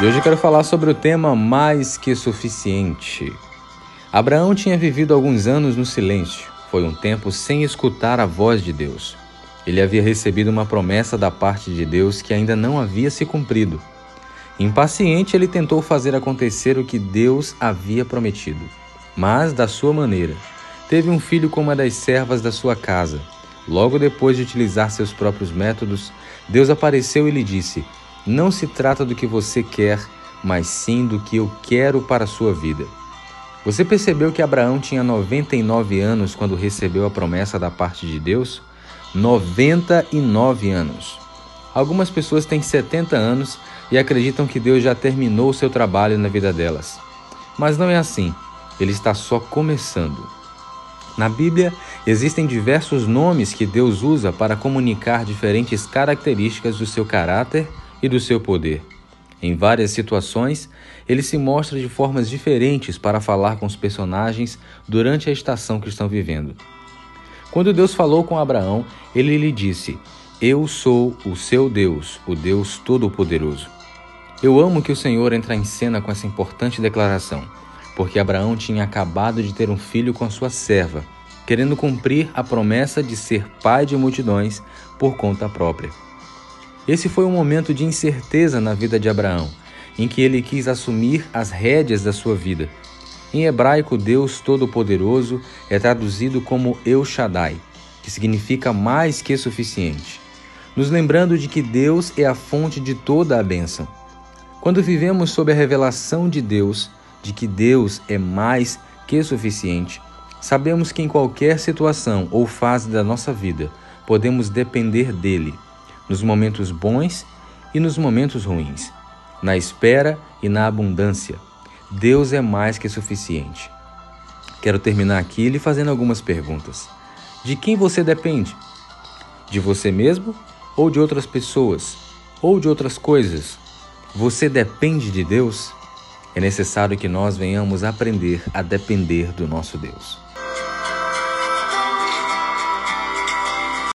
E hoje eu quero falar sobre o tema mais que suficiente. Abraão tinha vivido alguns anos no silêncio. Foi um tempo sem escutar a voz de Deus. Ele havia recebido uma promessa da parte de Deus que ainda não havia se cumprido. Impaciente, ele tentou fazer acontecer o que Deus havia prometido, mas da sua maneira. Teve um filho com uma das servas da sua casa. Logo depois de utilizar seus próprios métodos, Deus apareceu e lhe disse: não se trata do que você quer, mas sim do que eu quero para a sua vida. Você percebeu que Abraão tinha 99 anos quando recebeu a promessa da parte de Deus? 99 anos. Algumas pessoas têm 70 anos e acreditam que Deus já terminou o seu trabalho na vida delas. Mas não é assim. Ele está só começando. Na Bíblia, existem diversos nomes que Deus usa para comunicar diferentes características do seu caráter e do seu poder. Em várias situações, ele se mostra de formas diferentes para falar com os personagens durante a estação que estão vivendo. Quando Deus falou com Abraão, ele lhe disse: Eu sou o seu Deus, o Deus Todo-Poderoso. Eu amo que o Senhor entra em cena com essa importante declaração, porque Abraão tinha acabado de ter um filho com sua serva, querendo cumprir a promessa de ser pai de multidões por conta própria. Esse foi um momento de incerteza na vida de Abraão, em que ele quis assumir as rédeas da sua vida. Em hebraico, Deus Todo-Poderoso é traduzido como El Shaddai, que significa mais que suficiente, nos lembrando de que Deus é a fonte de toda a bênção. Quando vivemos sob a revelação de Deus, de que Deus é mais que suficiente, sabemos que em qualquer situação ou fase da nossa vida podemos depender dele nos momentos bons e nos momentos ruins, na espera e na abundância. Deus é mais que suficiente. Quero terminar aqui lhe fazendo algumas perguntas. De quem você depende? De você mesmo ou de outras pessoas? Ou de outras coisas? Você depende de Deus? É necessário que nós venhamos aprender a depender do nosso Deus.